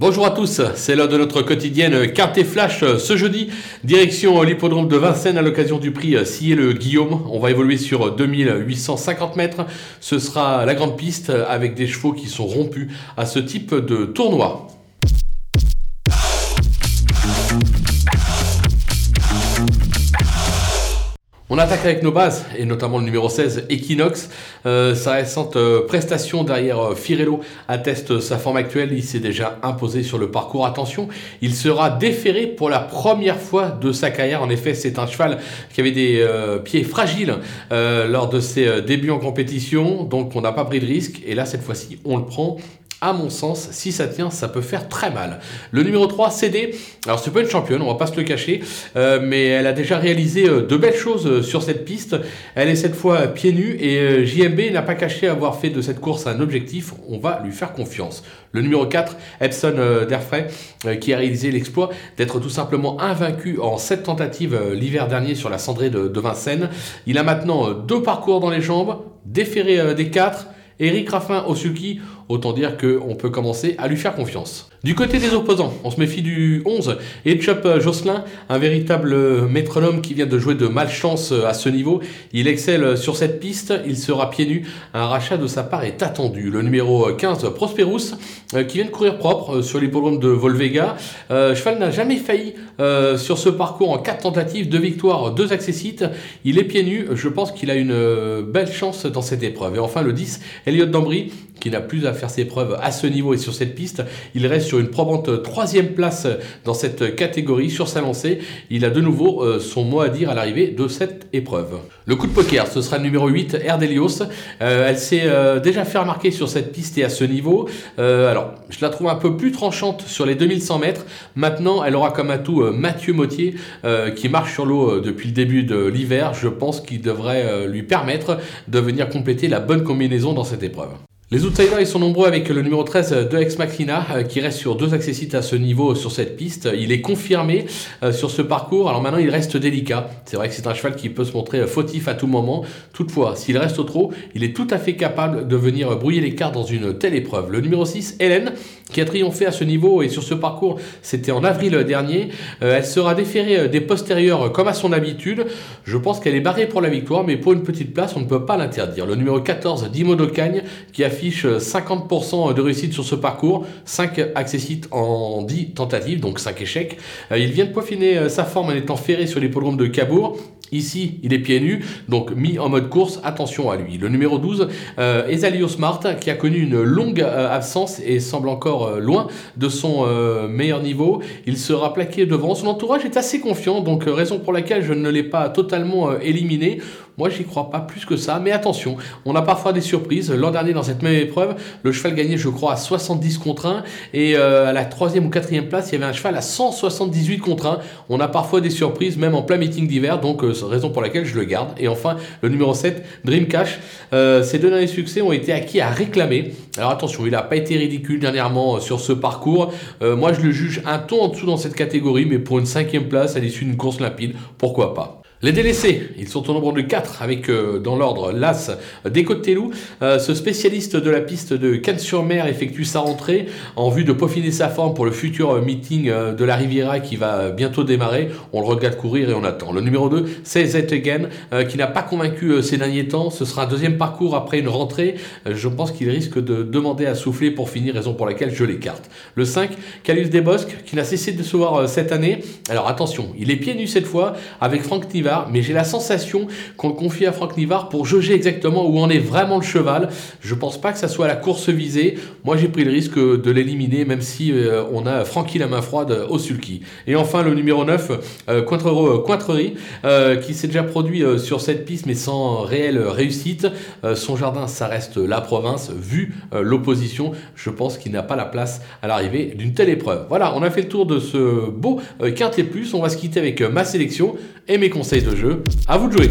Bonjour à tous, c'est l'heure de notre quotidienne Carte Flash ce jeudi. Direction l'hippodrome de Vincennes à l'occasion du prix Sillé le Guillaume. On va évoluer sur 2850 mètres. Ce sera la grande piste avec des chevaux qui sont rompus à ce type de tournoi. On attaque avec nos bases, et notamment le numéro 16, Equinox. Euh, sa récente euh, prestation derrière euh, Firello atteste sa forme actuelle. Il s'est déjà imposé sur le parcours. Attention, il sera déféré pour la première fois de sa carrière. En effet, c'est un cheval qui avait des pieds fragiles lors de ses débuts en compétition. Donc, on n'a pas pris de risque. Et là, cette fois-ci, on le prend à mon sens, si ça tient, ça peut faire très mal. Le numéro 3, CD. Alors, c'est pas une championne, on va pas se le cacher, euh, mais elle a déjà réalisé euh, de belles choses euh, sur cette piste. Elle est cette fois pieds nus et JMB n'a pas caché avoir fait de cette course un objectif. On va lui faire confiance. Le numéro 4, Epson Derfray, qui a réalisé l'exploit d'être tout simplement invaincu en 7 tentatives l'hiver dernier sur la cendrée de, de Vincennes. Il a maintenant deux parcours dans les jambes, déféré des 4 Eric Raffin Osuki, autant dire qu'on peut commencer à lui faire confiance. Du côté des opposants, on se méfie du 11, Etchop Jocelyn, un véritable métronome qui vient de jouer de malchance à ce niveau. Il excelle sur cette piste, il sera pieds nus. Un rachat de sa part est attendu. Le numéro 15, Prosperous, euh, qui vient de courir propre euh, sur l'hippodrome de Volvega. Euh, cheval n'a jamais failli sur ce parcours en 4 tentatives, 2 victoires, 2 accessites. Il est pieds nus, je pense qu'il a une belle chance dans cette épreuve. Et enfin le 10, Elliot Dambry, qui n'a plus à faire ses preuves à ce niveau et sur cette piste. Il reste sur une probante troisième place dans cette catégorie sur sa lancée. Il a de nouveau euh, son mot à dire à l'arrivée de cette épreuve. Le coup de poker, ce sera le numéro 8, Erdelios. Euh, elle s'est euh, déjà fait remarquer sur cette piste et à ce niveau. alors, je la trouve un peu plus tranchante sur les 2100 mètres. Maintenant, elle aura comme atout Mathieu Mottier qui marche sur l'eau depuis le début de l'hiver. Je pense qu'il devrait lui permettre de venir compléter la bonne combinaison dans cette épreuve. Les outsiders, ils sont nombreux avec le numéro 13 de Ex Machina euh, qui reste sur deux accessites à ce niveau sur cette piste. Il est confirmé euh, sur ce parcours. Alors maintenant, il reste délicat. C'est vrai que c'est un cheval qui peut se montrer euh, fautif à tout moment. Toutefois, s'il reste au trot, il est tout à fait capable de venir brouiller les cartes dans une telle épreuve. Le numéro 6, Hélène, qui a triomphé à ce niveau et sur ce parcours, c'était en avril dernier. elle sera déférée des postérieurs comme à son habitude. Je pense qu'elle est barrée pour la victoire, mais pour une petite place, on ne peut pas l'interdire. Le numéro 14, Dimo Docagne, qui affiche 50% de réussite sur ce parcours, 5 accessites en 10 tentatives, donc 5 échecs. Euh, il vient de peaufiner euh, sa forme en étant ferré sur l'hippodrome de Cabourg. Ici, il est pieds nus, donc mis en mode course, attention à lui. Le numéro 12, euh, Smart, qui a connu une longue absence et semble encore loin de son meilleur niveau. Il sera plaqué devant. Son entourage est assez confiant, donc raison pour laquelle je ne l'ai pas totalement éliminé. Moi, j'y crois pas plus que ça, mais attention, on a parfois des surprises. L'an dernier, dans cette même épreuve, le cheval gagnait, je crois, à 70 contre 1, et euh, à la troisième ou quatrième place, il y avait un cheval à 178 contre 1. On a parfois des surprises, même en plein meeting d'hiver, donc euh, raison pour laquelle je le garde. Et enfin, le numéro 7, Dream Cash. Euh, ces deux derniers succès ont été acquis à réclamer. Alors attention, il n'a pas été ridicule dernièrement sur ce parcours. moi, je le juge un ton en dessous dans cette catégorie, mais pour une cinquième place à l'issue d'une course limpide, pourquoi pas? Les délaissés, ils sont au nombre de 4 avec euh, dans l'ordre l'As Décotelou. Euh, ce spécialiste de la piste de Cannes-sur-Mer effectue sa rentrée en vue de peaufiner sa forme pour le futur meeting euh, de la Riviera qui va bientôt démarrer. On le regarde courir et on attend. Le numéro 2, c'est Zetegen qui n'a pas convaincu ces derniers temps. Ce sera un deuxième parcours après une rentrée. je pense qu'il risque de demander à souffler pour finir, raison pour laquelle je l'écarte. Le 5, Calus Desbosques qui n'a cessé de se voir cette année. Alors attention, il est pieds nus cette fois avec Franck Mais j'ai la sensation qu'on le confie à Franck Nivard pour juger exactement où en est vraiment le cheval. Je pense pas que ça soit la course visée. Moi, j'ai pris le risque de l'éliminer, même si euh, on a Francky la main froide au sulky. Et enfin, le numéro 9, euh, Cointrerie, euh, qui s'est déjà produit sur cette piste, mais sans réelle réussite. son jardin, ça reste la province. Vu l'opposition, je pense qu'il n'a pas la place à l'arrivée d'une telle épreuve. Voilà, on a fait le tour de ce beau Quintet Plus. On va se quitter avec ma sélection et mes conseils de jeu. À vous de jouer